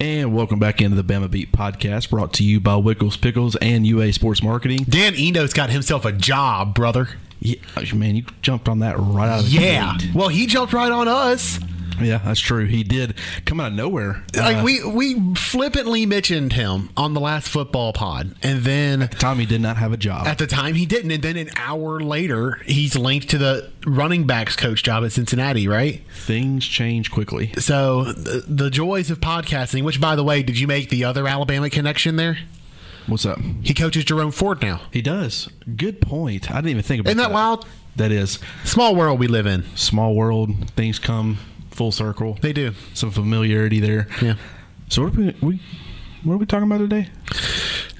And welcome back into the Bama Beat podcast brought to you by Wickles Pickles and UA Sports Marketing. Dan Enos's got himself a job, brother. Yeah, man, you jumped on that right out of the Yeah. gate. Well, he jumped right on us. Yeah, that's true. He did come out of nowhere. Like Uh, we we flippantly mentioned him on the last football pod, and then Tommy did not have a job. at the time he didn't, and then an hour later he's linked to the running backs coach job at Cincinnati, right? Things change quickly. So the, the joys of podcasting. Which, by the way, did you make the other Alabama connection there? What's up? He coaches Jerome Ford now. He does. Good point. I didn't even think about Isn't that wild? That is. Small world we live in. Small world. Things come full circle. They do. Some familiarity there. Yeah. So what are we, we what are we talking about today?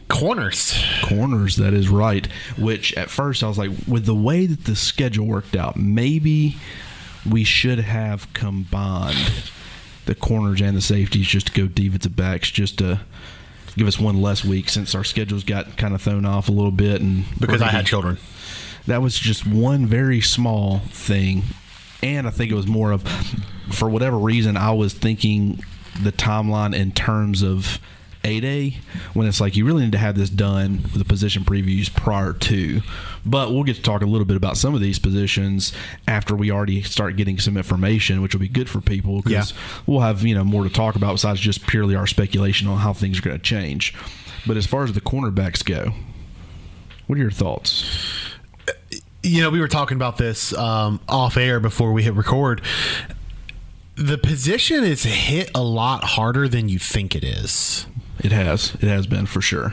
Corners. corners that is right which at first i was like with the way that the schedule worked out maybe we should have combined the corners and the safeties just to go defensive backs just to give us one less week since our schedules got kind of thrown off a little bit and Because I had children. that was just one very small thing and i think it was more of for whatever reason i was thinking the timeline in terms of A-Day when it's like you really need to have this done with the position previews prior to. But we'll get to talk a little bit about some of these positions after we already start getting some information which will be good for people because Yeah. we'll have you know more to talk about besides just purely our speculation on how things are going to change. But as far as the cornerbacks go what are your thoughts you know, we were talking about this um, off air before we hit record. The position is hit a lot harder than you think it is. It has. It has been for sure.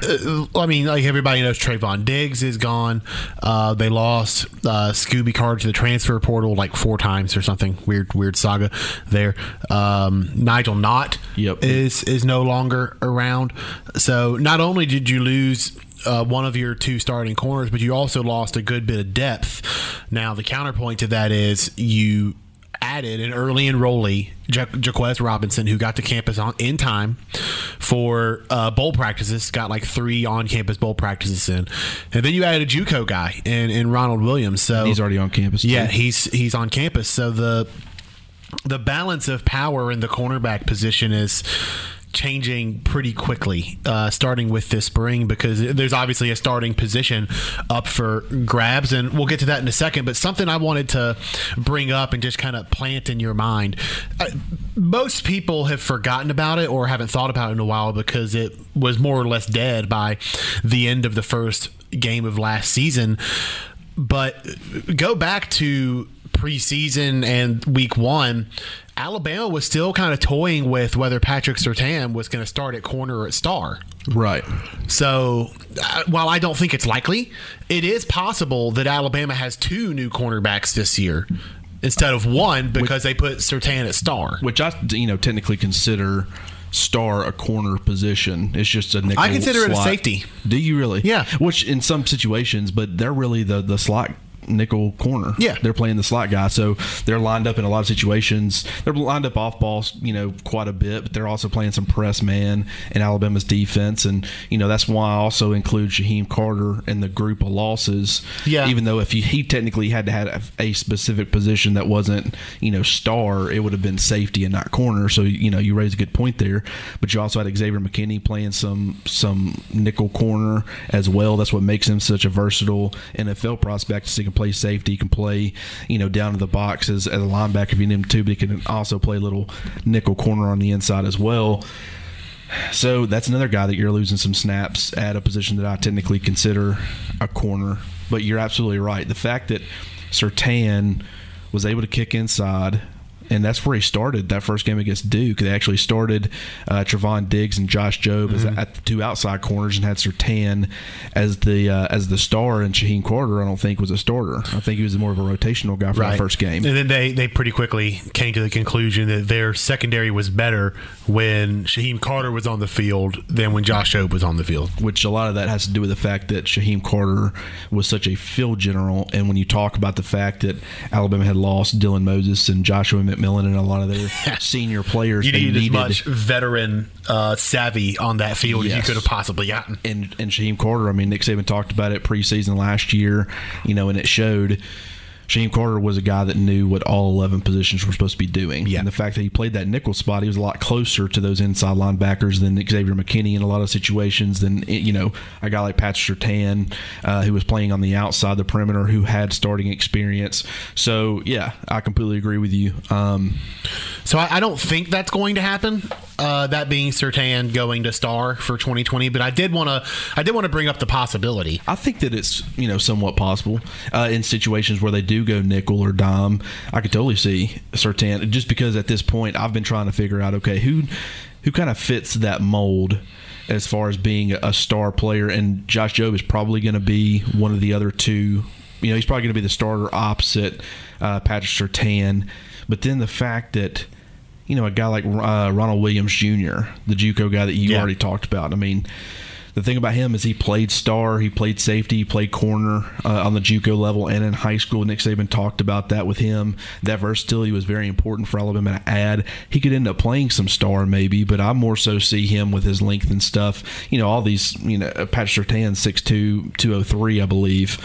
I mean, like everybody knows, Trevon Diggs is gone. Uh, they lost uh, Scooby Card to the transfer portal like four times or something. Weird, weird saga there. Um, Nigel Knott Yep. is is no longer around. So not only did you lose. Uh, one of your two starting corners, but you also lost a good bit of depth. Now, the counterpoint to that is you added an early enrollee, ja- Jahquez Robinson, who got to campus on in time for uh, bowl practices. Got like three on-campus bowl practices in, and then you added a JUCO guy in, in Ronald Williams. So He's already on campus. too. yeah, he's he's on campus. So the the balance of power in the cornerback position is changing pretty quickly, uh, starting with this spring because there's obviously a starting position up for grabs, and we'll get to that in a second. But something I wanted to bring up and just kind of plant in your mind. Uh, most people have forgotten about it or haven't thought about it in a while because it was more or less dead by the end of the first game of last season. But go back to preseason and week one, Alabama was still kind of toying with whether Patrick Surtain was going to start at corner or at star. Right. So, uh, while I don't think it's likely, it is possible that Alabama has two new cornerbacks this year instead of one because they put Surtain at star. Which I, you know, technically consider star a corner position. It's just a nickel. I consider it a safety. Do you really? Yeah. Which in some situations, but they're really the the slot nickel corner. Yeah. They're playing the slot guy. So they're lined up in a lot of situations. They're lined up off balls, you know, quite a bit, but they're also playing some press man in Alabama's defense. And, you know, that's why I also include Shyheim Carter in the group of losses. Yeah. Even though if he, he technically had to have a specific position that wasn't, you know, star, it would have been safety and not corner. So, you know, you raise a good point there. But you also had Xavier McKinney playing some some nickel corner as well. That's what makes him such a versatile NFL prospect. So he can play safety, he can play, you know, down to the box as, as a linebacker if you need him to, but he can also play a little nickel corner on the inside as well. So that's another guy that you're losing some snaps at a position that I technically consider a corner. But you're absolutely right. The fact that Surtain was able to kick inside, and that's where he started that first game against Duke. They actually started uh, Trevon Diggs and Josh Jobe as at the two outside corners, and had Surtain as the uh, as the star. And Shyheim Carter, I don't think was a starter. I think he was more of a rotational guy for that first game. And then they, they pretty quickly came to the conclusion that their secondary was better when Shyheim Carter was on the field than when Josh Jobe was on the field. which a lot of that has to do with the fact that Shyheim Carter was such a field general. And when you talk about the fact that Alabama had lost Dylan Moses and Joshua McMillon and a lot of their senior players, You they needed as much veteran uh, savvy on that field as you could have possibly gotten. and and Shyheim Carter. I mean, Nick Saban talked about it preseason last year, you know, and it showed. Shyheim Carter was a guy that knew what all 11 positions were supposed to be doing. Yeah. And the fact that he played that nickel spot, he was a lot closer to those inside linebackers than Xavier McKinney in a lot of situations than, you know, a guy like Patrick Surtain, uh, who was playing on the outside the perimeter, who had starting experience. So, yeah, I completely agree with you. Um, So I, I don't think that's going to happen. Uh, that being Surtain going to star for 2020, but I did want to I did want to bring up the possibility. I think that it's you know somewhat possible uh, in situations where they do go nickel or dime. I could totally see Surtain just because at this point I've been trying to figure out okay who who kind of fits that mold as far as being a star player, and Josh Jobe is probably going to be one of the other two. You know, he's probably going to be the starter opposite uh, Patrick Surtain, but then the fact that you know, a guy like uh, Ronald Williams Jr., the JUCO guy that you Yeah. already talked about. I mean, the thing about him is he played star, he played safety, he played corner uh, on the JUCO level and in high school. Nick Saban talked about that with him. That versatility was very important for Alabama to add. He could end up playing some star maybe, but I more so see him with his length and stuff. You know, all these, you know, Patrick Surtain, 6'2", 203, I believe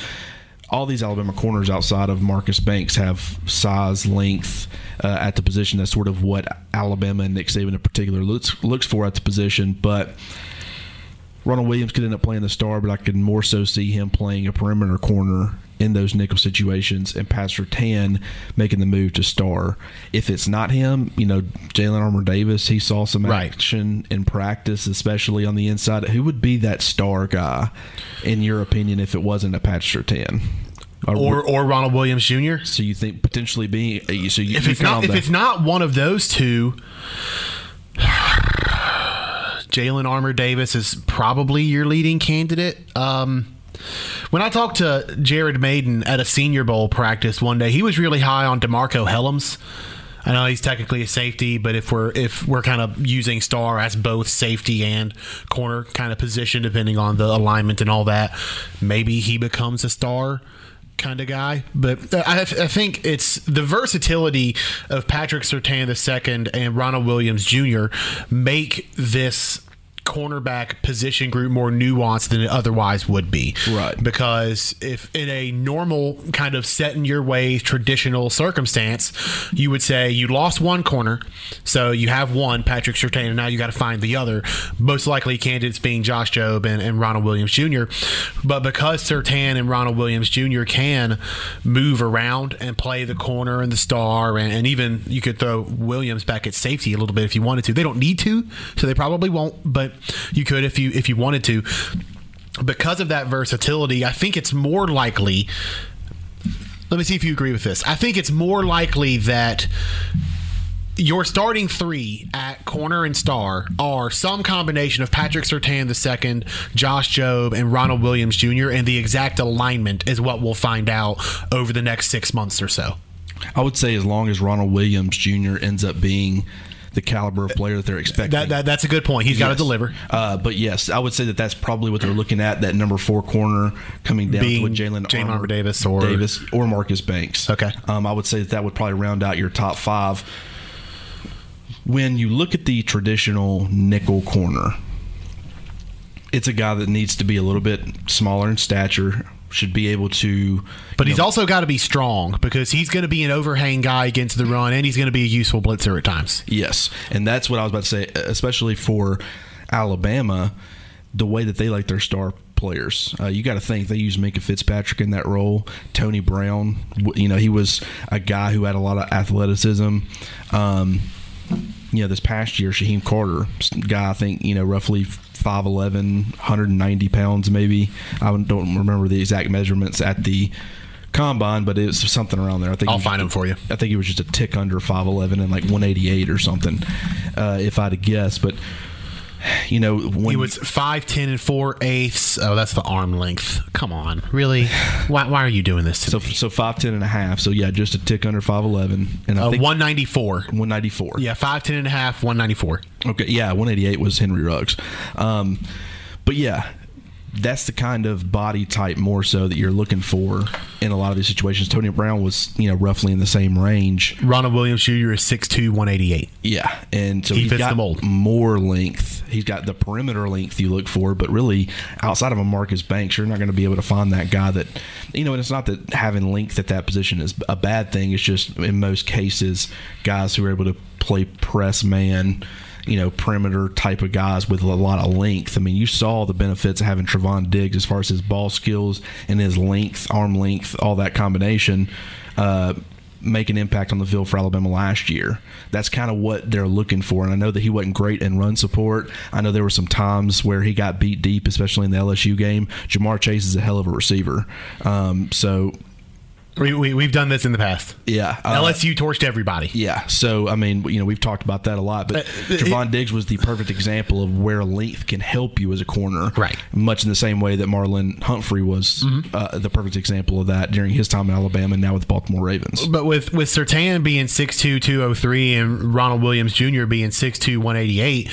all these Alabama corners outside of Marcus Banks have size, length uh, at the position. That's sort of what Alabama and Nick Saban in particular looks looks for at the position. But Ronald Williams could end up playing the star, but I could more so see him playing a perimeter corner in those nickel situations and Pat Surtain making the move to star. If it's not him, you know, Jalyn Armour Davis, he saw some Right. action in practice, especially on the inside. Who would be that star guy, in your opinion, if it wasn't a Pat Surtain? Or or Ronald Williams Jr. so you think potentially being uh, so you, If it's not if it's not one of those two, Jalyn Armour Davis is probably your leading candidate. Um, when I talked to Jared Mayden at a Senior Bowl practice one day, he was really high on DeMarcco Hellams. I know he's technically a safety, but if we're if we're kind of using star as both safety and corner kind of position, depending on the alignment and all that, maybe he becomes a star kind of guy. But I, I think it's the versatility of Patrick Surtain II and Ronald Williams Jr. make this cornerback position group more nuanced than it otherwise would be. Right. Because if in a normal kind of set in your way traditional circumstance, you would say you lost one corner, so you have one, Patrick Surtain, and now you got to find the other. Most likely candidates being Josh Jobe and, and Ronald Williams Jr. But because Surtain and Ronald Williams Jr. can move around and play the corner and the star, and, and even you could throw Williams back at safety a little bit if you wanted to. They don't need to, so they probably won't, but you could if you if you wanted to. Because of that versatility, I think it's more likely. Let me see if you agree with this. I think it's more likely that your starting three at corner and star are some combination of Patrick Surtain II, Josh Jobe, and Ronald Williams Jr. And the exact alignment is what we'll find out over the next six months or so. I would say as long as Ronald Williams Jr. ends up being the caliber of player that they're expecting. That, that that's a good point. He's got to deliver. Uh, but yes, I would say that that's probably what they're looking at. That number four corner coming down Being to with Jalyn Jalyn Armour Davis or- Davis or Marcus Banks. Okay. um, I would say that that would probably round out your top five. When you look at the traditional nickel corner, it's a guy that needs to be a little bit smaller in stature. Should be able to, But he's also got to be strong because he's going to be an overhang guy against the run, and he's going to be a useful blitzer at times. Yes, and that's what I was about to say, especially for Alabama, the way that they like their star players. Uh, you got to think they use Minkah Fitzpatrick in that role. Tony Brown, you know, he was a guy who had a lot of athleticism. Um, you know, this past year, Shyheim Carter, guy I think you know roughly 5'11", 190 pounds maybe. I don't remember the exact measurements at the combine, but it's something around there. I think I'll find him for you. I think he was just a tick under 5'11 and like 188 or something, uh, if I had to guess. But, you know, when He was five ten and four eighths. Oh, that's the arm length. Come on, really? Why, why are you doing this to so me? so 5'10 and a half. So, yeah, just a tick under 5'11. And I Uh, think one ninety four. 194. Yeah, five ten and a half. One ninety four. Okay, yeah, 188 was Henry Ruggs. Um, but yeah, that's the kind of body type more so that you're looking for in a lot of these situations. Tony Brown was, you know, roughly in the same range. Ronald Williams Jr. is 6'2", 188. Yeah, and so He he's fits got the mold. more length. He's got the perimeter length you look for, but really outside of a Marcus Banks, you're not going to be able to find that guy that you know. And it's not that having length at that position is a bad thing. It's just in most cases, guys who are able to play press man you know, perimeter type of guys with a lot of length. I mean, you saw the benefits of having Trevon Diggs as far as his ball skills and his length, arm length, all that combination. Uh, make an impact on the field for Alabama last year. That's kind of what they're looking for. And I know that he wasn't great in run support. I know there were some times where he got beat deep, especially in the LSU game. Ja'Marr Chase is a hell of a receiver. Um, so we, we, have done this in the past. Yeah. Uh, LSU torched everybody. Yeah. So, I mean, you know, we've talked about that a lot, but uh, Trevon Diggs was the perfect example of where length can help you as a corner. Right. Much in the same way that Marlon Humphrey was mm-hmm. uh, the perfect example of that during his time in Alabama and now with the Baltimore Ravens. But with, with Surtain being 6'2, 203 and Ronald Williams Jr. being 6'2, 188,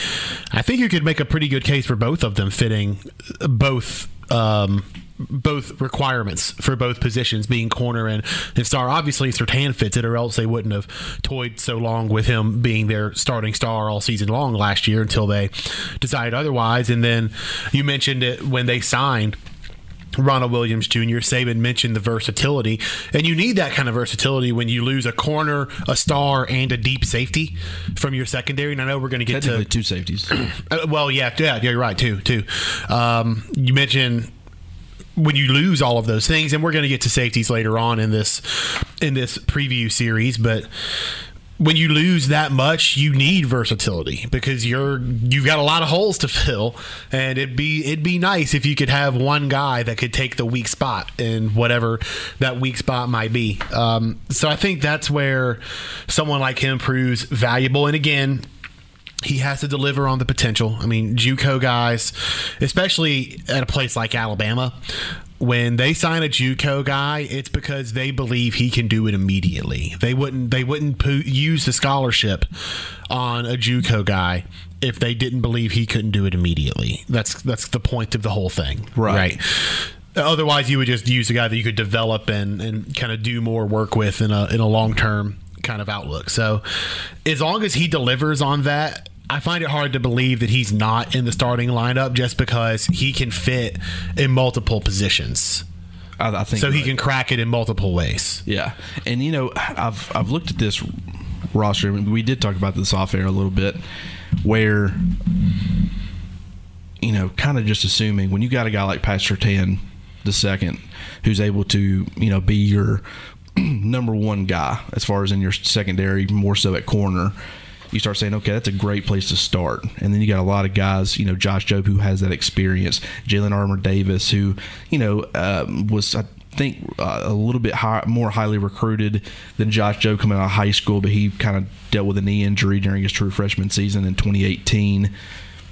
I think you could make a pretty good case for both of them fitting both. Um, both requirements for both positions, being corner and, and star. Obviously, Surtain fits it, or else they wouldn't have toyed so long with him being their starting star all season long last year until they decided otherwise. And then you mentioned it when they signed. Ronald Williams Jr. Saban mentioned the versatility, and you need that kind of versatility when you lose a corner, a star, and a deep safety from your secondary. And I know we're going to get to two safeties. Uh, well, yeah, yeah, you're right. Two, two. Um, you mentioned when you lose all of those things, and we're going to get to safeties later on in this in this preview series, but when you lose that much, you need versatility because you're you've got a lot of holes to fill, and it'd be it'd be nice if you could have one guy that could take the weak spot in whatever that weak spot might be. Um, so I think that's where someone like him proves valuable. And again, he has to deliver on the potential. I mean, JUCO guys, especially at a place like Alabama, when they sign a JUCO guy, it's because they believe he can do it immediately. They wouldn't they wouldn't use the scholarship on a JUCO guy if they didn't believe he couldn't do it immediately. That's that's the point of the whole thing, right? right? Otherwise, you would just use a guy that you could develop and, and kind of do more work with in a in a long term kind of outlook. So, as long as he delivers on that, I find it hard to believe that he's not in the starting lineup just because he can fit in multiple positions. I, I think so. He can crack it in multiple ways. Yeah, and you know, I've I've looked at this roster. We did talk about this off air a little bit, where you know, kind of just assuming when you got a guy like Pat Surtain the second, who's able to you know be your number one guy as far as in your secondary, more so at corner you start saying, okay, that's a great place to start. And then you got a lot of guys, you know, Josh Jobe, who has that experience, Jalyn Armour Davis, who, you know, um, was, I think, uh, a little bit high, more highly recruited than Josh Jobe coming out of high school, but he kind of dealt with a knee injury during his true freshman season in 2018.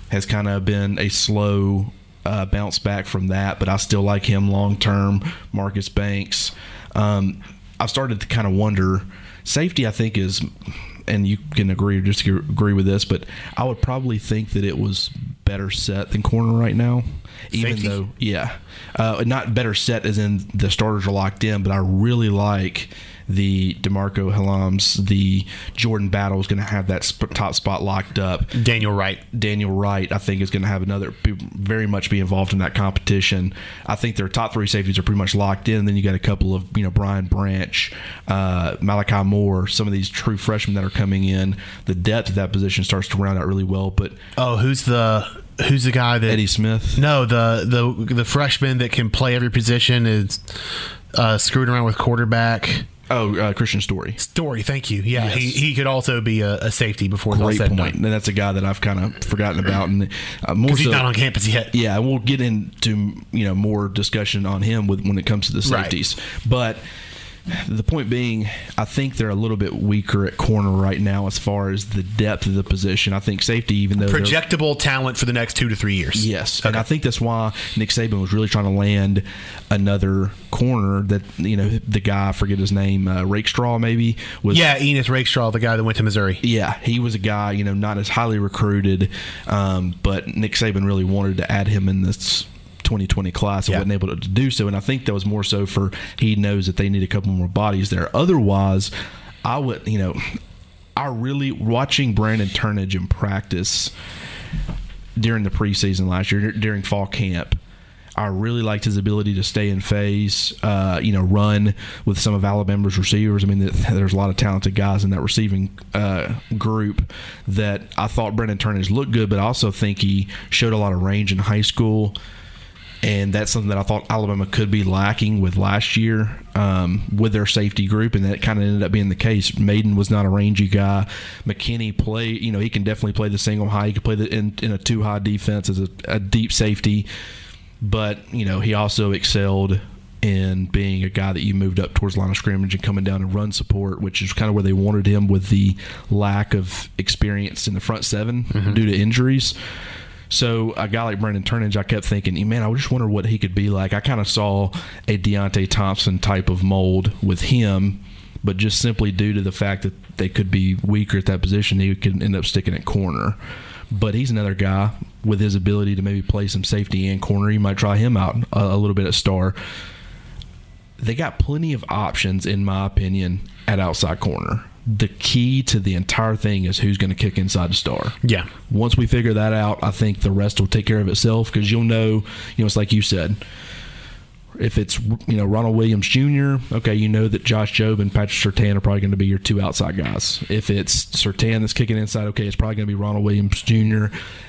Has kind of been a slow uh, bounce back from that, but I still like him long term. Marcus Banks. Um, I've started to kind of wonder. Safety, I think, is and you can agree or disagree with this, but I would probably think that it was better set than corner right now. Even Safety? though, yeah, uh, not better set as in the starters are locked in, but I really like the DeMarcco Hellams, the Jordan Battle is going to have that sp- top spot locked up. Daniel Wright. Daniel Wright, I think, is going to have another very much be involved in that competition. I think their top three safeties are pretty much locked in. Then you got a couple of you know Brian Branch, uh, Malachi Moore, some of these true freshmen that are coming in. The depth of that position starts to round out really well. But oh, who's the who's the guy that Eddie Smith? No, the the the freshman that can play every position is uh, screwing around with quarterback. Oh, uh, Kristian Story. Story, thank you. Yeah, yes. he, he could also be a, a safety before Great point. And that's a guy that I've kind of forgotten about, and uh, more he's so, not on campus yet. Yeah, we'll get into you know more discussion on him with when it comes to the safeties, right. but the point being, I think they're a little bit weaker at corner right now as far as the depth of the position. I think safety, even though projectable talent for the next two to three years. Yes, okay. and I think that's why Nick Saban was really trying to land another corner. That you know, the guy I forget his name, uh, Rakestraw maybe was. Yeah, Ennis Rakestraw, the guy that went to Missouri. Yeah, he was a guy you know not as highly recruited, um, but Nick Saban really wanted to add him in this 2020 class and yeah. wasn't able to do so. And I think that was more so for he knows that they need a couple more bodies there. Otherwise, I would, you know, I really watching Brandon Turnage in practice. during the preseason last year during fall camp. I really liked his ability to stay in phase, uh, you know, run with some of Alabama's receivers. I mean, there's a lot of talented guys in that receiving uh, group that I thought Brandon Turnage looked good, but I also think he showed a lot of range in high school. And that's something that I thought Alabama could be lacking with last year um, with their safety group, and that kind of ended up being the case. Mayden was not a rangy guy. McKinney play, you know, he can definitely play the single high. He can play the in, in a two high defense as a, a deep safety but you know he also excelled in being a guy that you moved up towards line of scrimmage and coming down and run support, which is kind of where they wanted him with the lack of experience in the front 7 mm-hmm. due to injuries. So a guy like Brandon Turnage, I kept thinking, man, I just wonder what he could be like. I kind of saw a Deionte Thompson type of mold with him, but just simply due to the fact that they could be weaker at that position, he could end up sticking at corner. But he's another guy with his ability to maybe play some safety and corner. You might try him out a, a little bit at star. They got plenty of options, in my opinion, at outside corner the key to the entire thing is who's going to kick inside the star. Yeah. Once we figure that out, I think the rest will take care of itself because you'll know, you know, it's like you said, if it's you know Ronald Williams Jr., okay, you know that Josh Jobe and Patrick Surtain are probably going to be your two outside guys. If it's Surtain that's kicking inside, okay, it's probably going to be Ronald Williams Jr.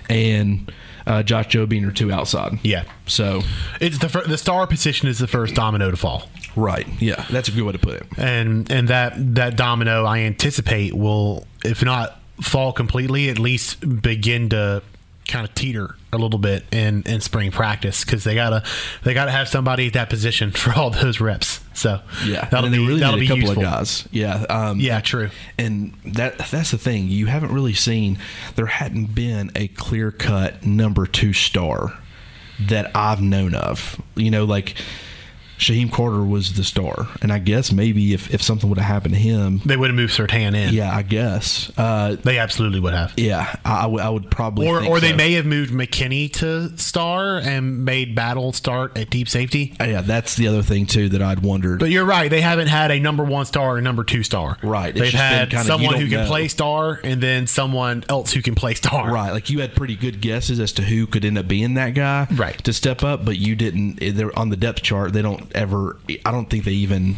and uh, Josh Jobe being your two outside. Yeah. So it's the fir- the star position is the first domino to fall. Right. Yeah, that's a good way to put it. And and that that domino I anticipate will, if not fall completely, at least begin to kind of teeter a little bit in, in spring practice because they gotta they gotta have somebody at that position for all those reps. So yeah, that'll be really that'll be a couple useful. of guys. Yeah, um, yeah, true. And that that's the thing you haven't really seen. There hadn't been a clear cut number two star that I've known of. You know, like Shyheim Carter was the star, and I guess maybe if, if something would have happened to him, they would have moved Surtain in. Yeah, I guess uh, they absolutely would have. Yeah, I, I, w- I would probably, or or they so. may have moved McKinney to star and made Battle start at deep safety. Uh, yeah, that's the other thing too that I'd wondered. But you're right; they haven't had a number one star or number two star. Right, it's they've had kinda, someone who can know. play star and then someone else who can play star. Right, like you had pretty good guesses as to who could end up being that guy. Right. to step up, but you didn't. They're on the depth chart. They don't ever I don't think they even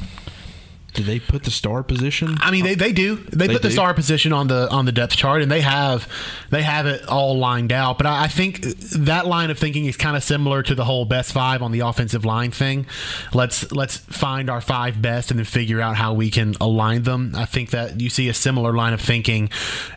did they put the star position? I mean, they, they do. They, they put do? the star position on the on the depth chart, and they have they have it all lined out. But I, I think that line of thinking is kind of similar to the whole best five on the offensive line thing. Let's let's find our five best and then figure out how we can align them. I think that you see a similar line of thinking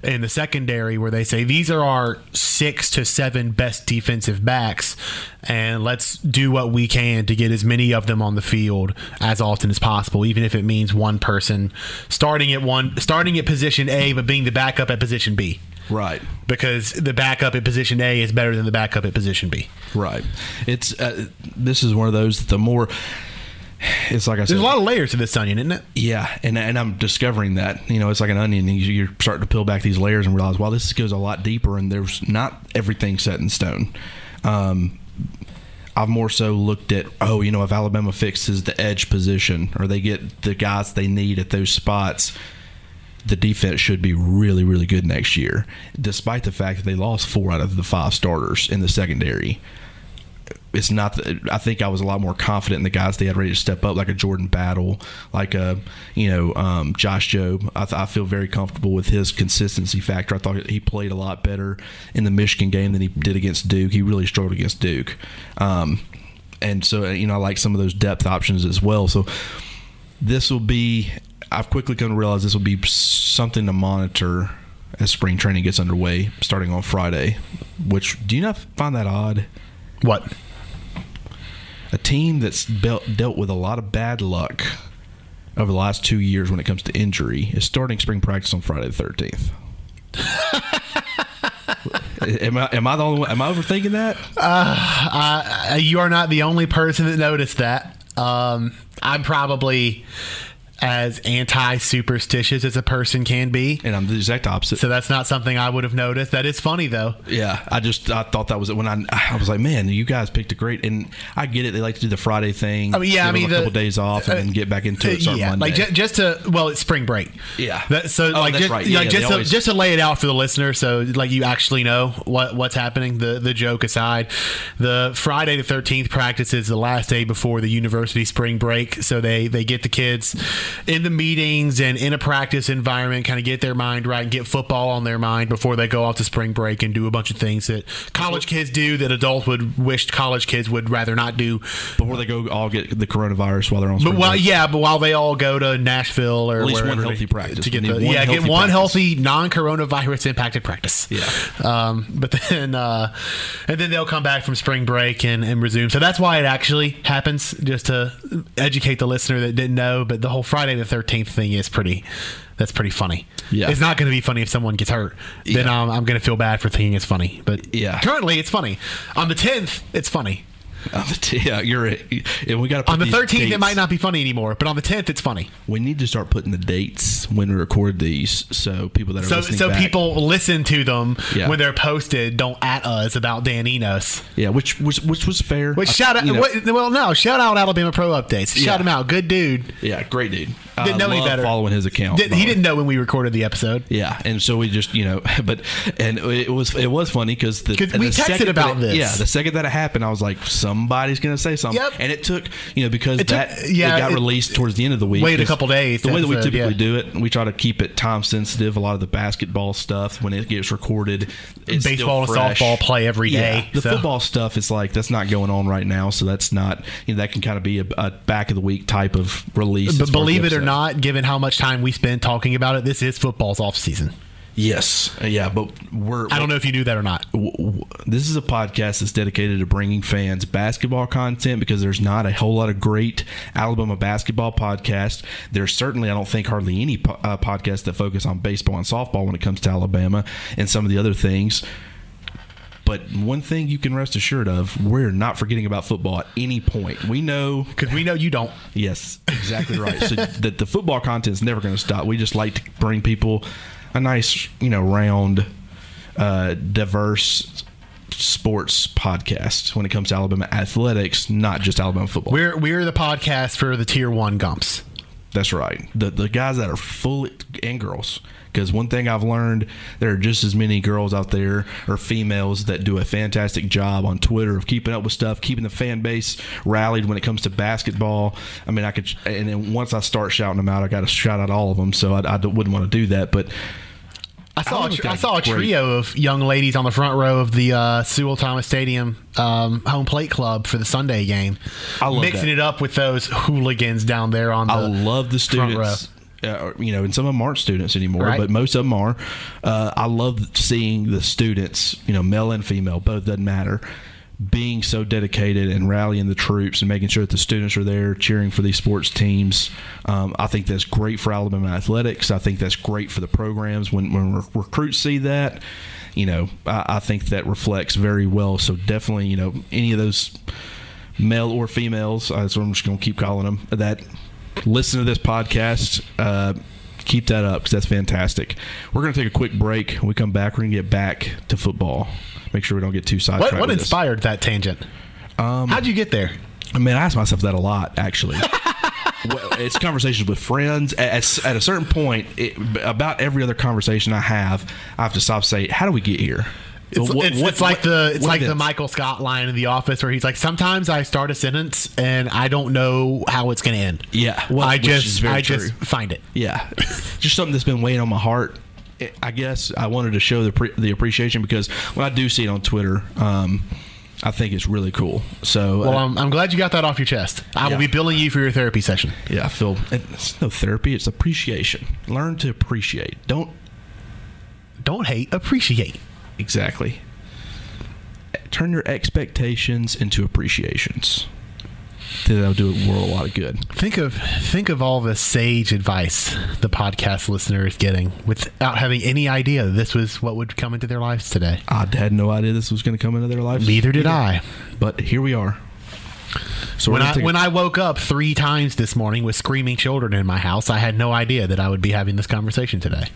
in the secondary where they say these are our six to seven best defensive backs, and let's do what we can to get as many of them on the field as often as possible, even if it means one person starting at one starting at position A but being the backup at position B. Right. Because the backup at position A is better than the backup at position B. Right. It's uh, this is one of those the more it's like I said. There's a lot of layers to this onion, isn't it? Yeah, and and I'm discovering that you know it's like an onion. You're starting to peel back these layers and realize, wow, this goes a lot deeper, and there's not everything set in stone. Um, I've more so looked at, oh, you know, if Alabama fixes the edge position or they get the guys they need at those spots, the defense should be really, really good next year, despite the fact that they lost four out of the five starters in the secondary it's not. I think I was a lot more confident in the guys they had ready to step up, like a Jordan Battle, like a you know um, Josh Jobe. I, th- I, feel very comfortable with his consistency factor. I thought he played a lot better in the Michigan game than he did against Duke. He really struggled against Duke, um, and so you know I like some of those depth options as well. So this will be. I've quickly come to realize this will be something to monitor as spring training gets underway, starting on Friday. Which do you not find that odd? What? a team that's dealt, dealt with a lot of bad luck over the last two years when it comes to injury is starting spring practice on Friday the 13th. am I am I the only one, am I overthinking that? Uh, uh, you are not the only person that noticed that. Um, I'm probably as anti superstitious as a person can be. And I'm the exact opposite. So that's not something I would have noticed. That is funny though. Yeah, I just I thought that was it when I I was like, man, you guys picked a great, and I get it. They like to do the Friday thing. I mean, yeah, I mean, a couple days off and then get back into it. Yeah, Monday. like ju- just to well, it's spring break. Yeah. That, so Oh, like just, right. Yeah, like yeah, just to, always- just to lay it out for the listener, so like you actually know what what's happening. The the joke aside, the Friday the thirteenth practice is the last day before the university spring break. So they they get the kids in the meetings and in a practice environment, kind of get their mind right and get football on their mind before they go off to spring break and do a bunch of things that college kids do that adults would wish college kids would rather not do. before they go all get the coronavirus while they're on. But while break. yeah, but while they all go to Nashville or At least one healthy practice. to get the yeah get one practice. healthy non-coronavirus impacted practice. Yeah. Um, but then uh, and then they'll come back from spring break and, and resume. So that's why it actually happens. Just to educate the listener that didn't know, but the whole Friday the Thirteenth thing is pretty. That's pretty funny. Yeah. It's not going to be funny if someone gets hurt. Then Yeah. um, I'm going to feel bad for thinking it's funny. But Yeah. currently it's funny. On the 10th, it's funny. On the t- yeah, you're right. And we got to On the 13th, it might not be funny anymore. But on the 10th, it's funny. We need to start putting the dates when we record these, so people that are So, listening so back- people listen to them Yeah. when they're posted. Don't at us about Dan Enos. yeah, which which which was fair. Which I- shout out? what, well, no, shout out Alabama Pro updates. Yeah. Shout him out. Good dude. yeah, great dude. Didn't know any better. Following his account, Did, he didn't know when we recorded the episode. Yeah, and so we just you know, but and it was it was funny because the 'Cause the we texted second about it- this. Yeah, the second that it happened, I was like, somebody's gonna say something. Yep. And it took you know because It took- that yeah, it got it- released towards the end of the week. Wait a couple days The way that we typically yeah. do it, we try to keep it time sensitive. A lot of the basketball stuff when it gets recorded, it's Baseball and softball play every Yeah, day, The so- football stuff is like that's not going on right now, so that's not you know that can kind of be a, a back of the week type of release. But believe it or. Not, given how much time we spend talking about it, this is football's off season. yes, yeah, but we're I don't know if you knew that or not. w- w- this is a podcast that's dedicated to bringing fans basketball content because there's not a whole lot of great Alabama basketball podcast. There's certainly, I don't think, hardly any po- uh, podcasts that focus on baseball and softball when it comes to Alabama and some of the other things. But one thing you can rest assured of, we're not forgetting about football at any point. We know Because we know you don't. Yes, exactly right. so that the football content is never going to stop. We just like to bring people a nice, you know, round, uh, diverse sports podcast when it comes to Alabama athletics, not just Alabama football. We're we're the podcast for the tier one gumps. That's right. The the guys that are full and girls. Because one thing I've learned, there are just as many girls out there or females that do a fantastic job on Twitter of keeping up with stuff, keeping the fan base rallied when it comes to basketball. I mean, I could, and then once I start shouting them out, I got to shout out all of them. So I, I wouldn't want to do that. But I saw a Alabama's I saw a trio of young ladies on the front row of the uh, Sewell Thomas Stadium um, home plate club for the Sunday game, I love mixing that. it up with those hooligans down there on the. I love the front row. students. Uh, you know, and some of them aren't students anymore, Right. but most of them are. Uh, I love seeing the students, you know, male and female, both doesn't matter, being so dedicated and rallying the troops and making sure that the students are there cheering for these sports teams. Um, I think that's great for Alabama athletics. I think that's great for the programs when when rec- recruits see that. You know, I, I think that reflects very well. So definitely, you know, any of those male or females, uh, so I'm just going to keep calling them that. Listen to this podcast. Uh, keep that up because that's fantastic. We're going to take a quick break. When we come back, we're going to get back to football. Make sure we don't get too sidetracked. what what with this. inspired that tangent? Um, How'd you get there? I mean, I ask myself that a lot, actually. Well, it's conversations with friends. At, at a certain point, it, about every other conversation I have, I have to stop and say, "How do we get here?" It's, What- it's, what- it's like what- the it's like the? Michael Scott line in The Office where he's like, sometimes I start a sentence and I don't know how it's going to end. Yeah, well, I just I true. just find it. Yeah, just something that's been weighing on my heart. I guess I wanted to show the pre- the appreciation because when I do see it on Twitter, um, I think it's really cool. So, Well, uh, I'm, I'm glad you got that off your chest. I Yeah. will be billing you for your therapy session. yeah, I feel it's no therapy; it's appreciation. Learn to appreciate. Don't Don't hate, appreciate. Exactly turn your expectations into appreciations. That'll do a world a lot of good. Think of think of all the sage advice the podcast listener is getting without having any idea this was what would come into their lives today. I had no idea this was going to come into their lives. Neither did I. But here we are. So when I when I woke up three times this morning with screaming children in my house, I had no idea that I would be having this conversation today.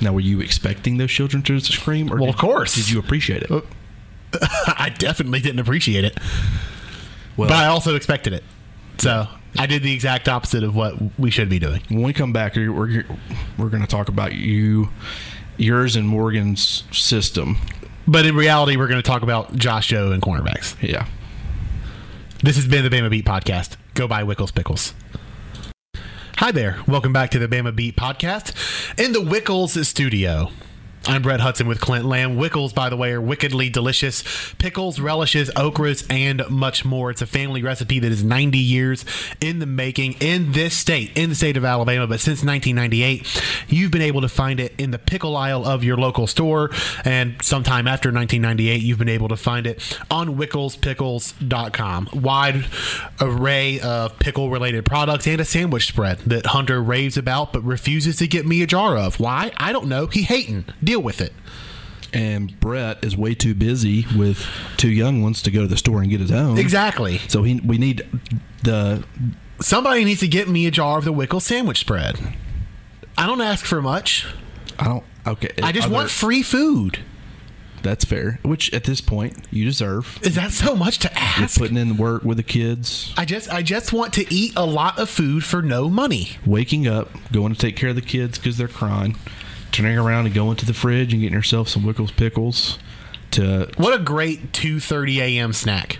Now, were you expecting those children to scream? Or Well, did- of course. Did you appreciate it? Uh, I definitely didn't appreciate it, Well, but I also expected it. So I did the exact opposite of what we should be doing. when we come back, we're we're, we're going to talk about you, yours and Morgan's system. But in reality, we're going to talk about Josh Jobe and cornerbacks. Yeah. This has been the Bama Beat Podcast. Go buy Wickles Pickles. Hi there. Welcome back to the Bama Beat Podcast in the Wickles studio. I'm Brett Hudson with Clint Lamb. Wickles, by the way, are wickedly delicious pickles, relishes, okras, and much more. It's a family recipe that is 90 years in the making in this state, in the state of Alabama. But since 1998, you've been able to find it in the pickle aisle of your local store. And sometime after 1998, you've been able to find it on wicklespickles.com. Wide array of pickle related products and a sandwich spread that Hunter raves about but refuses to get me a jar of. Why? I don't know. He hating. Deal with it. And Brett is way too busy with two young ones to go to the store and get his own. Exactly. So he, we need the Somebody needs to get me a jar of the Wickle sandwich spread. I don't ask for much. I don't okay. I just other- want free food. that's fair. Which at this point you deserve. Is that so much to ask? You're putting in the work with the kids, I just I just want to eat a lot of food for no money. waking up, going to take care of the kids because they're crying, turning around and going to the fridge and getting yourself some Wickles pickles. To What a great 2:30 a.m. snack.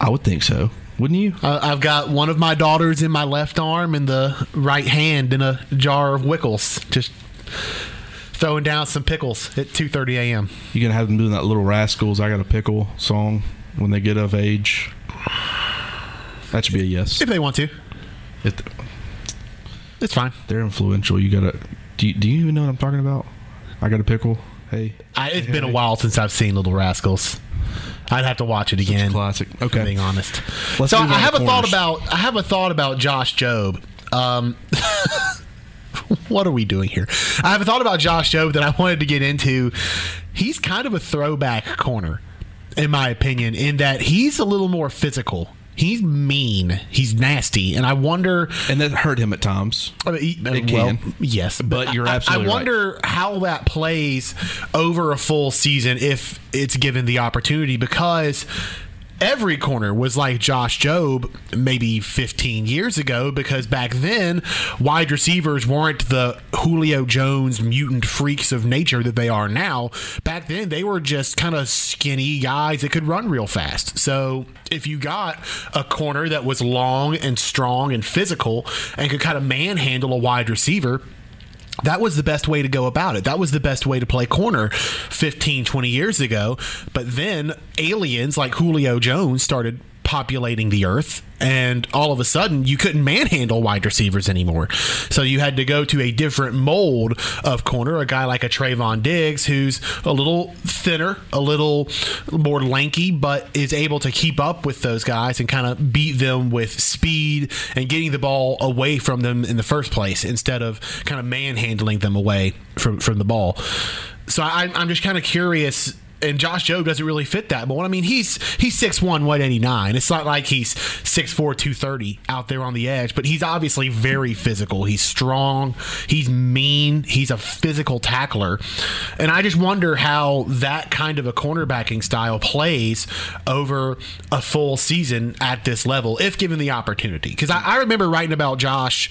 I would think so, wouldn't you? Uh, I've got one of my daughters in my left arm and the right hand in a jar of Wickles. Just throwing down some pickles at 2:30 a.m. You gonna have them doing that little rascals? I got a pickle song when they get of age. That should be a yes. If they want to, If it's fine. they're influential, you gotta. Do you, do you even know what I'm talking about? I got a pickle. Hey, I, it's been a while since I've seen Little Rascals. I'd have to watch it again. classic. Okay. being honest. Let's so I have a thought about I have a thought about Josh Jobe. Um, what are we doing here? I have a thought about Josh Jobe that I wanted to get into. He's kind of a throwback corner, in my opinion, in that he's a little more physical. He's mean. He's nasty, and I wonder. and that hurt him at times. I mean, he- It well, can. yes, But you're I- absolutely I right. wonder how that plays over a full season if it's given the opportunity because every corner was like Josh Jobe maybe 15 years ago because back then wide receivers weren't the Julio Jones mutant freaks of nature that they are now. Back then they were just kind of skinny guys that could run real fast. So if you got a corner that was long and strong and physical and could kind of manhandle a wide receiver, that was the best way to go about it. That was the best way to play corner 15, 20 years ago. But then aliens like Julio Jones started populating the earth and all of a sudden you couldn't manhandle wide receivers anymore. So you had to go to a different mold of corner, a guy like a Trevon Diggs who's a little thinner, a little more lanky, but is able to keep up with those guys and kind of beat them with speed and getting the ball away from them in the first place instead of kind of manhandling them away from, from the ball. So I, I'm just kind of curious and Josh Jobe doesn't really fit that mold. I mean, he's he's 6'1", 189. It's not like he's 6'4", 230 out there on the edge, but he's obviously very physical. He's strong. He's mean. He's a physical tackler. And I just wonder how that kind of a cornerbacking style plays over a full season at this level, if given the opportunity. Because I, I remember writing about Josh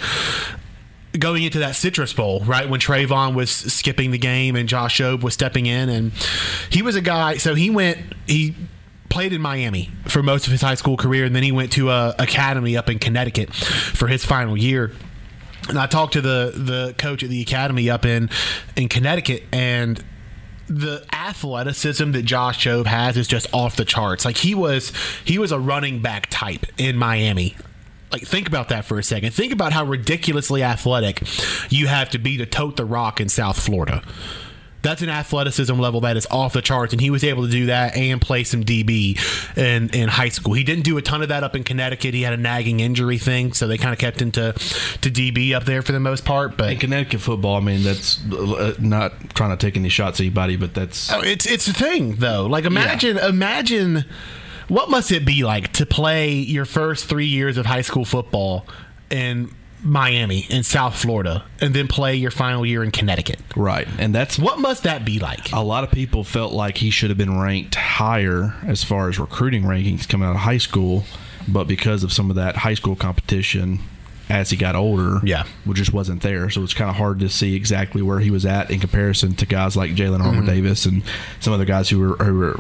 going into that Citrus Bowl, right when Trevon was skipping the game and Josh Jobe was stepping in, and he was a guy. So he went, he played in Miami for most of his high school career, and then he went to a academy up in Connecticut for his final year. And I talked to the the coach at the academy up in in Connecticut, and the athleticism that Josh Jobe has is just off the charts. Like he was he was a running back type in Miami. Like think about that for a second. Think about how ridiculously athletic you have to be to tote the rock in South Florida. That's an athleticism level that is off the charts, and he was able to do that and play some DB in, in high school. He didn't do a ton of that up in Connecticut. He had a nagging injury thing, so they kind of kept him to, to DB up there for the most part. But In Connecticut football, I mean, that's uh, not trying to take any shots at anybody, but that's Oh, it's it's a thing though. Like imagine imagine What must it be like to play your first three years of high school football in Miami in South Florida and then play your final year in Connecticut? Right. And that's What must that be like? a lot of people felt like he should have been ranked higher as far as recruiting rankings coming out of high school, but because of some of that high school competition as he got older, Yeah. which just wasn't there. So it's kind of hard to see exactly where he was at in comparison to guys like Jalyn Armour Davis and some other guys who were, who were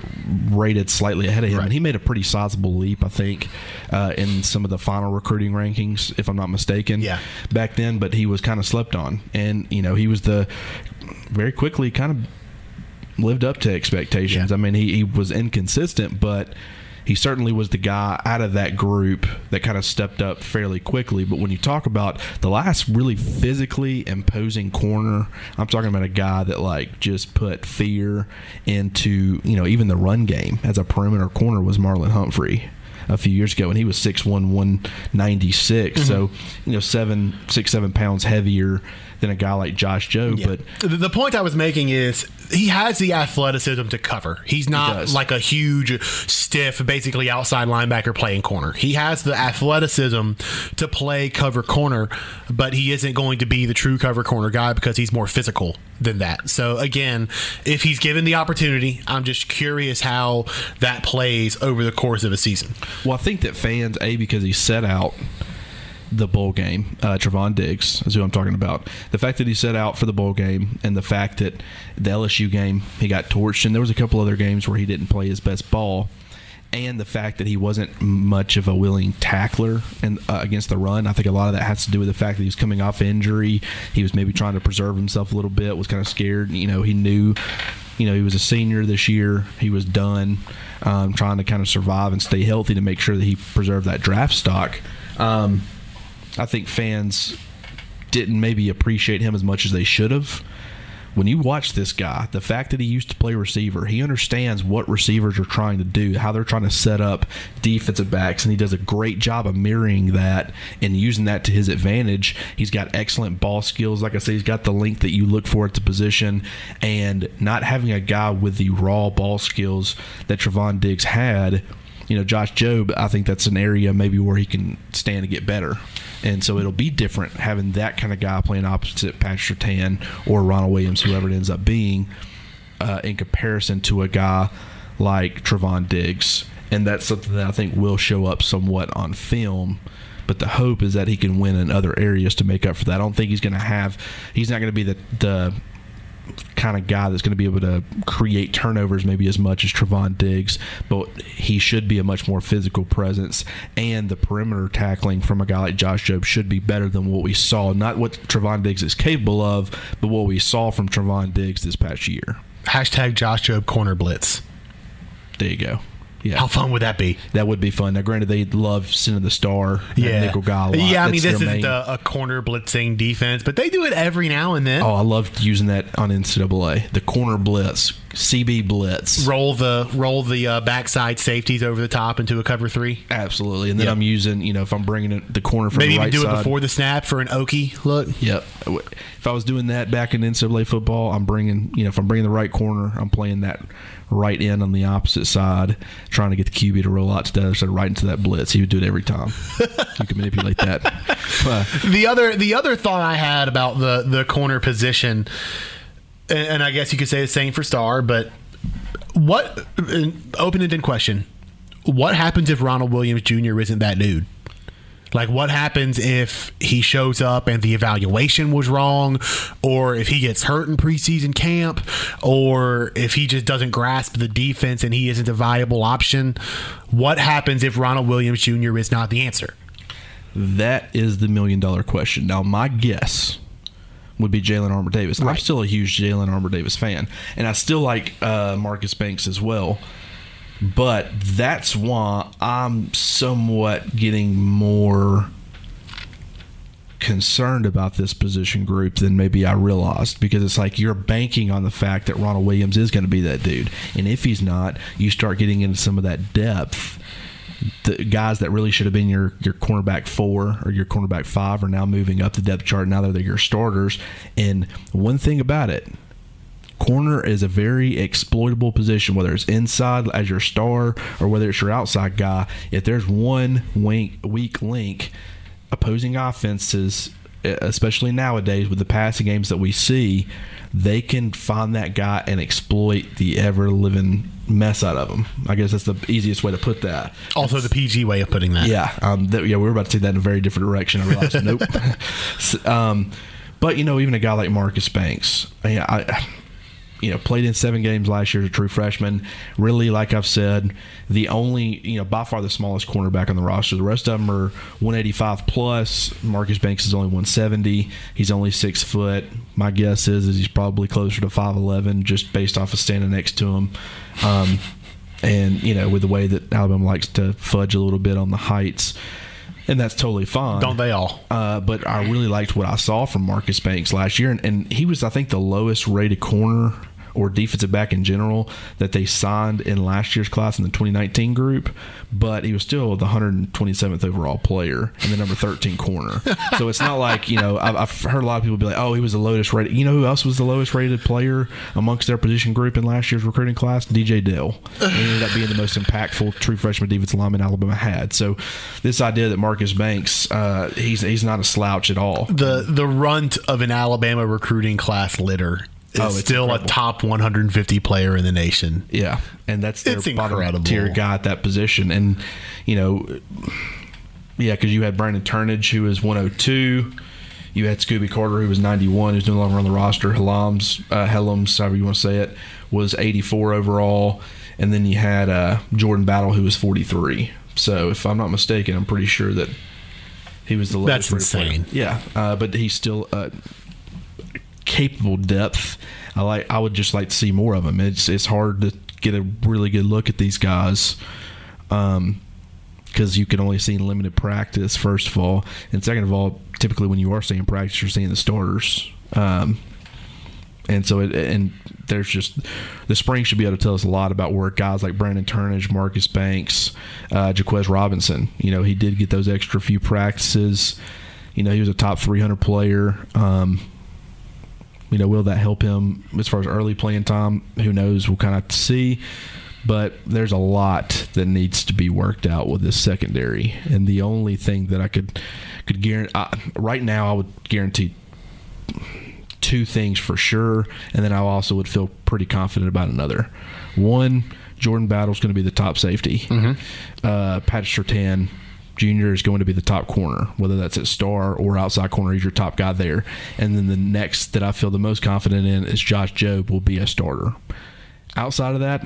rated slightly ahead of him. Right. And he made a pretty sizable leap, I think, uh, in some of the final recruiting rankings, if I'm not mistaken Yeah. back then, but he was kind of slept on. And, you know, he was the very quickly kind of lived up to expectations. Yeah. I mean, he, he was inconsistent, but he certainly was the guy out of that group that kind of stepped up fairly quickly. But when you talk about the last really physically imposing corner, I'm talking about a guy that like just put fear into, you know, even the run game as a perimeter corner was Marlon Humphrey a few years ago, and he was 6'1", 196. Mm-hmm. So, you know, seven, six, seven pounds heavier than a guy like Josh Jobe. But The, point I was making is he has the athleticism to cover. He's not does. like a huge, stiff, basically outside linebacker playing corner. He has the athleticism to play cover corner, but he isn't going to be the true cover corner guy because he's more physical than that. So again, if he's given the opportunity, I'm just curious how that plays over the course of a season. Well, I think that fans, A, because he set out the bowl game, uh, Trevon Diggs is who I'm talking about. The fact that he set out for the bowl game and the fact that the LSU game, he got torched, and there was a couple other games where he didn't play his best ball. And the fact that he wasn't much of a willing tackler and uh, against the run, I think a lot of that has to do with the fact that he was coming off injury. He was maybe trying to preserve himself a little bit. Was kind of scared. You know, he knew you know, he was a senior this year. He was done um, trying to kind of survive and stay healthy to make sure that he preserved that draft stock. Um, I think fans didn't maybe appreciate him as much as they should have. When you watch this guy, the fact that he used to play receiver, he understands what receivers are trying to do, how they're trying to set up defensive backs, and he does a great job of mirroring that and using that to his advantage. He's got excellent ball skills. Like I say, he's got the length that you look for at the position, and not having a guy with the raw ball skills that Trevon Diggs had you know, Josh Jobe, I think that's an area maybe where he can stand to get better. And so it'll be different having that kind of guy playing opposite Patrick Surtain or Ronald Williams, whoever it ends up being, uh, in comparison to a guy like Trevon Diggs. And that's something that I think will show up somewhat on film. But the hope is that he can win in other areas to make up for that. I don't think he's going to have, he's not going to be the, the kind of guy that's going to be able to create turnovers maybe as much as Trevon Diggs, but he should be a much more physical presence. And the perimeter tackling from a guy like Josh Jobe should be better than what we saw. Not what Trevon Diggs is capable of, but what we saw from Trevon Diggs this past year. Hashtag Josh Jobe corner blitz. There you go. Yeah. How fun would that be? That would be fun. Now, granted, they love sending the star and nickel guy. Yeah, I mean, this isn't a, a corner blitzing defense, but they do it every now and then. Oh, I loved using that on NCAA. The corner blitz, CB blitz. Roll the roll the uh, backside safeties over the top into a cover three. Absolutely. And then Yep. I'm using, you know, if I'm bringing it the corner from Maybe the even right do it before the snap for an Okie look. Yep. If I was doing that back in NCAA football, I'm bringing, you know, if I'm bringing the right corner, I'm playing that right end on the opposite side, trying to get the QB to roll out to the other side right into that blitz. He would do it every time. you can manipulate that. Uh, The other the other thought I had about the the corner position, and, and I guess you could say the same for Star, but what open ended question: What happens if Ronald Williams Jr. isn't that dude? Like, what happens if he shows up and the evaluation was wrong, or if he gets hurt in preseason camp, or if he just doesn't grasp the defense and he isn't a viable option? What happens if Ronald Williams Jr. is not the answer? that is the million dollar question. Now, my guess would be Jalyn Armour Davis. I'm still a huge Jalyn Armour Davis fan, and I still like uh, Marcus Banks as well. But that's why I'm somewhat getting more concerned about this position group than maybe I realized because it's like you're banking on the fact that Ronald Williams is going to be that dude. And if he's not, you start getting into some of that depth the guys that really should have been your your cornerback four or your cornerback five are now moving up the depth chart. Now they're your starters. And one thing about it, corner is a very exploitable position, whether it's inside as your star or whether it's your outside guy. If there's one weak link, opposing offenses, especially nowadays with the passing games that we see, they can find that guy and exploit the ever living mess out of them. I guess that's the easiest way to put that. Also, the PG way of putting that. Yeah, um, that, yeah, we were about to take that in a very different direction. I realized, nope. S- um, but you know, even a guy like Marcus Banks, I, I, you know, played in seven games last year as a true freshman. Really, like I've said, the only you know by far the smallest cornerback on the roster. The rest of them are 185 plus. Marcus Banks is only 170. He's only six foot. My guess is is he's probably closer to 5'11 just based off of standing next to him. Um, and you know, with the way that Alabama likes to fudge a little bit on the heights, and that's totally fine. Don't they all? Uh, but I really liked what I saw from Marcus Banks last year, and, and he was, I think, the lowest rated corner or defensive back in general that they signed in last year's class in the 2019 group. But he was still the 127th overall player and the number 13 corner. so it's not like you know I've, I've heard a lot of people be like, oh, he was the lowest rated. You know who else was the lowest rated player amongst their position group in last year's recruiting class? DJ Dale. He ended up being the most impactful true freshman defensive lineman Alabama had. So this idea that Marcus Banks, uh, he's he's not a slouch at all. The the runt of an Alabama recruiting class litter is Oh, still incredible. a top 150 player in the nation. Yeah, and that's their It's bottom incredible. tier guy at that position, and you know, yeah, because you had Brandon Turnage who was 102. You had Scooby Carter who was 91, who's no longer on the roster. Helms, uh, Helms, however you want to say it, was 84 overall, and then you had uh, Jordan Battle who was 43. So if I'm not mistaken, I'm pretty sure that he was the lowest. That's rated player. insane. Yeah, uh, but he's still uh, capable depth. I like. I would just like to see more of them. It's it's hard to get a really good look at these guys, um, because you can only see limited practice. First of all, and second of all, typically when you are seeing practice, you're seeing the starters. Um, and so it and there's just the spring should be able to tell us a lot about where guys like Brandon Turnage, Marcus Banks, uh, Jahquez Robinson. You know, he did get those extra few practices. You know, he was a top 300 player. Um, you know, will that help him as far as early playing time? Who knows? We'll kind of see. But there's a lot that needs to be worked out with this secondary, and the only thing that I could could guarantee I, right now, I would guarantee two things for sure, and then I also would feel pretty confident about another. One, Jordan Battle's going to be the top safety. Uh, Patrick Surtain Jr. is going to be the top corner, whether that's at star or outside corner. He's your top guy there. And then the next that I feel the most confident in is Josh Jobe will be a starter. Outside of that,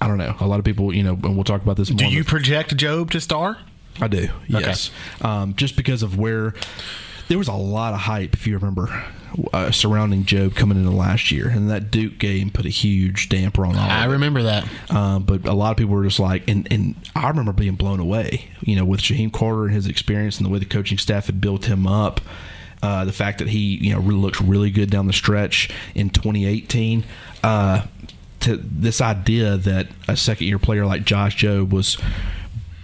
I don't know. A lot of people, you know, and we'll talk about this. Do you project Jobe to star? I do. Yes. Um, just because of where there was a lot of hype, if you remember, uh, surrounding Jobe coming into last year, and that Duke game put a huge damper on all. I remember that. Um, but a lot of people were just like, and, and I remember being blown away, you know, with Shyheim Carter and his experience and the way the coaching staff had built him up. Uh, the fact that he, you know, really looks really good down the stretch in 2018. Uh, to this idea that a second year player like Josh Jobe was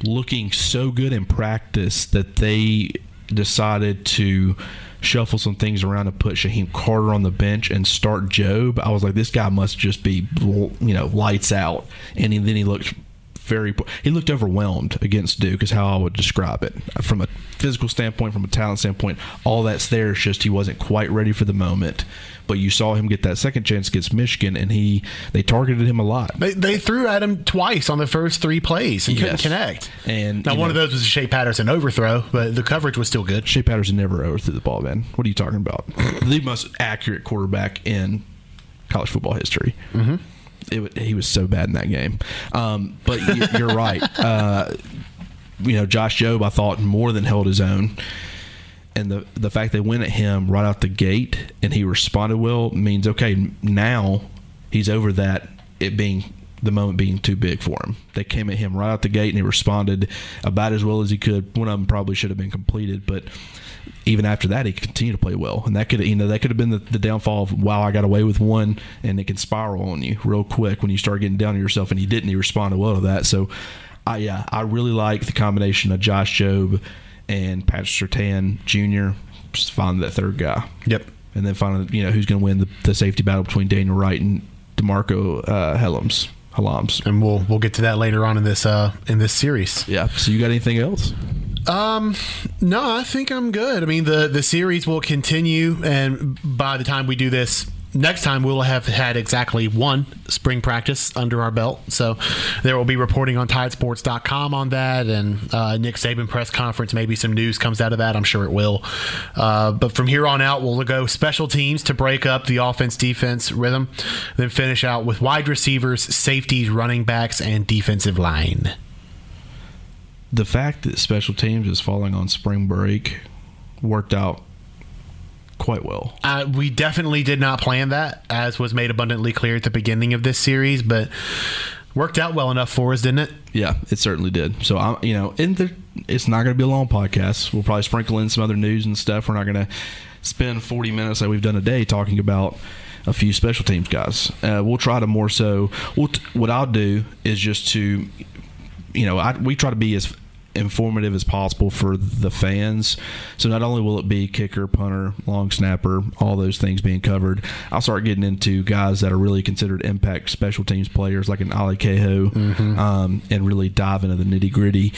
looking so good in practice that they decided to shuffle some things around and put Shyheim Carter on the bench and start Jobe. I was like, this guy must just be, you know, lights out. And then he looked very, he looked overwhelmed against Duke, is how I would describe it. From a physical standpoint, from a talent standpoint, all that's there. It's just he wasn't quite ready for the moment. But you saw him get that second chance against Michigan, and he they targeted him a lot. They, they threw at him twice on the first three plays and couldn't connect. And, now one know- of those was a Shea Patterson overthrow, but the coverage was still good. Shea Patterson never overthrew the ball, man. What are you talking about? the most accurate quarterback in college football history. Mm-hmm. It, he was so bad in that game. Um, but you, you're right. Uh, you know, Josh Jobe, I thought more than held his own. And the the fact they went at him right out the gate and he responded well means okay now he's over that it being the moment being too big for him. They came at him right out the gate and he responded about as well as he could. One of them probably should have been completed, but even after that, he continued to play well, and that could you know that could have been the, the downfall of wow, I got away with one, and it can spiral on you real quick when you start getting down to yourself. And he didn't. He responded well to that. So, I yeah, I really like the combination of Josh Jobe and Patrick Surtain Jr. Just find that third guy. Yep. and then finally, you know, who's going to win the, the safety battle between Daniel Wright and DeMarcco uh, Helms. Hellams. And we'll we'll get to that later on in this uh in this series. Yeah. So you got anything else? Um, no, I think I'm good. I mean, the the series will continue, and by the time we do this next time, we'll have had exactly one spring practice under our belt. So there will be reporting on TideSports.com on that, and uh, Nick Saban press conference. Maybe some news comes out of that. I'm sure it will. Uh, but from here on out, we'll go special teams to break up the offense defense rhythm, then finish out with wide receivers, safeties, running backs, and defensive line the fact that special teams is falling on spring break worked out quite well. Uh, we definitely did not plan that, as was made abundantly clear at the beginning of this series, but worked out well enough for us, didn't it? Yeah, it certainly did. So I'm, you know, in the, it's not going to be a long podcast. We'll probably sprinkle in some other news and stuff. We're not going to spend 40 minutes like we've done a day talking about a few special teams guys. Uh, we'll try to more so. We'll t- what I'll do is just to you know, I, we try to be as informative as possible for the fans. So not only will it be kicker, punter, long snapper, all those things being covered, I'll start getting into guys that are really considered impact special teams players like an Ale Kaho mm-hmm. um, and really dive into the nitty gritty.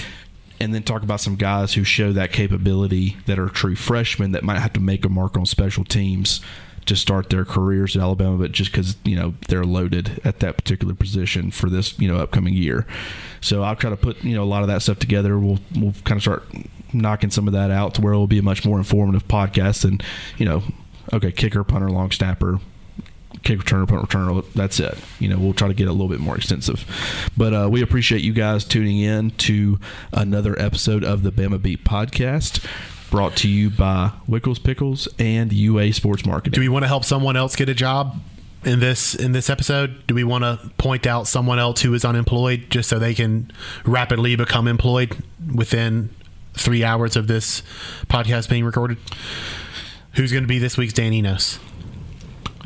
And then talk about some guys who show that capability that are true freshmen that might have to make a mark on special teams to start their careers at Alabama, but just because you know they're loaded at that particular position for this you know upcoming year. So I'll try to put you know a lot of that stuff together. We'll we'll kind of start knocking some of that out to where it will be a much more informative podcast and you know okay kicker punter long snapper kick returner punt returner that's it you know we'll try to get a little bit more extensive but uh, we appreciate you guys tuning in to another episode of the bama beat podcast brought to you by Wickles Pickles and UA Sports Marketing. Do we want to help someone else get a job in this in this episode? Do we want to point out someone else who is unemployed just so they can rapidly become employed within three hours of this podcast being recorded? Who's going to be this week's Dan Enos?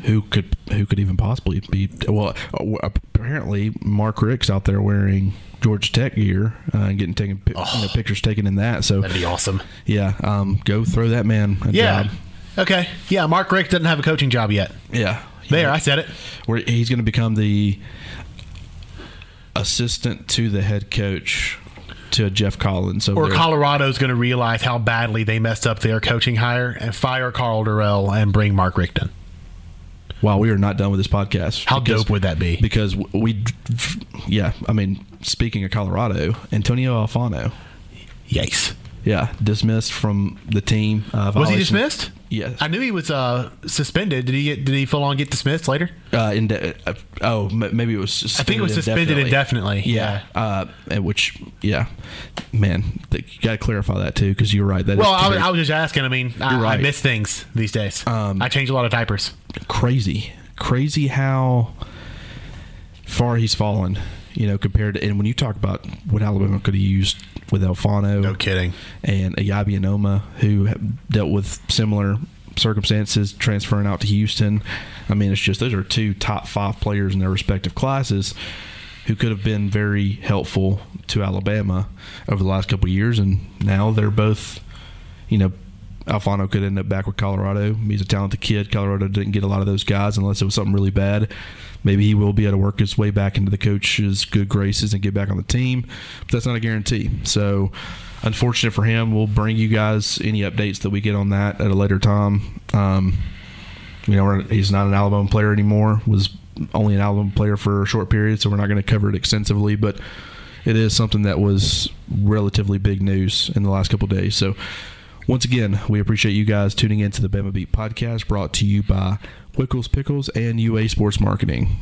Who could who could even possibly be? Well, apparently Mark Richt's out there wearing Georgia Tech gear uh, and getting taken oh, you know, pictures taken in that. So that'd be awesome. Yeah, um, go throw that man a yeah. job. Okay. Yeah, Mark Richt doesn't have a coaching job yet. Yeah. There, I said it. Where he's going to become the assistant to the head coach to Geoff Collins. Or there. Colorado's going to realize how badly they messed up their coaching hire and fire Karl Dorrell and bring Mark Richt in. Wow, we are not done with this podcast. How because, dope would that be? Because we, yeah, I mean, speaking of Colorado, Antonio Alfano. Yikes. Yeah, dismissed from the team. Uh, was he dismissed? Yes. I knew he was uh, suspended. Did he get? Did he full on get dismissed later? Uh, inde- uh, oh, maybe it was. I think it was suspended indefinitely. indefinitely. Yeah. yeah. Uh, which, yeah, man, you got to clarify that too because you're right. That well, I was, I was, just asking. I mean, I, right. I, miss things these days. Um, I change a lot of diapers. Crazy, crazy how far he's fallen you know, compared to, and when you talk about what Alabama could have used with Alfano. No kidding. And Eyabi Anoma, who dealt with similar circumstances transferring out to Houston. I mean, it's just those are two top five players in their respective classes who could have been very helpful to Alabama over the last couple years, and now they're both, you know, Alfano could end up back with Colorado. He's a talented kid. Colorado didn't get a lot of those guys unless it was something really bad. Maybe he will be able to work his way back into the coach's good graces and get back on the team, but that's not a guarantee. So, unfortunate for him. We'll bring you guys any updates that we get on that at a later time. Um, you know, he's not an Alabama player anymore. Was only an Alabama player for a short period, so we're not going to cover it extensively, but it is something that was relatively big news in the last couple days. So once again, we appreciate you guys tuning in to the Bama Beat podcast brought to you by Wickles Pickles and UA Sports Marketing.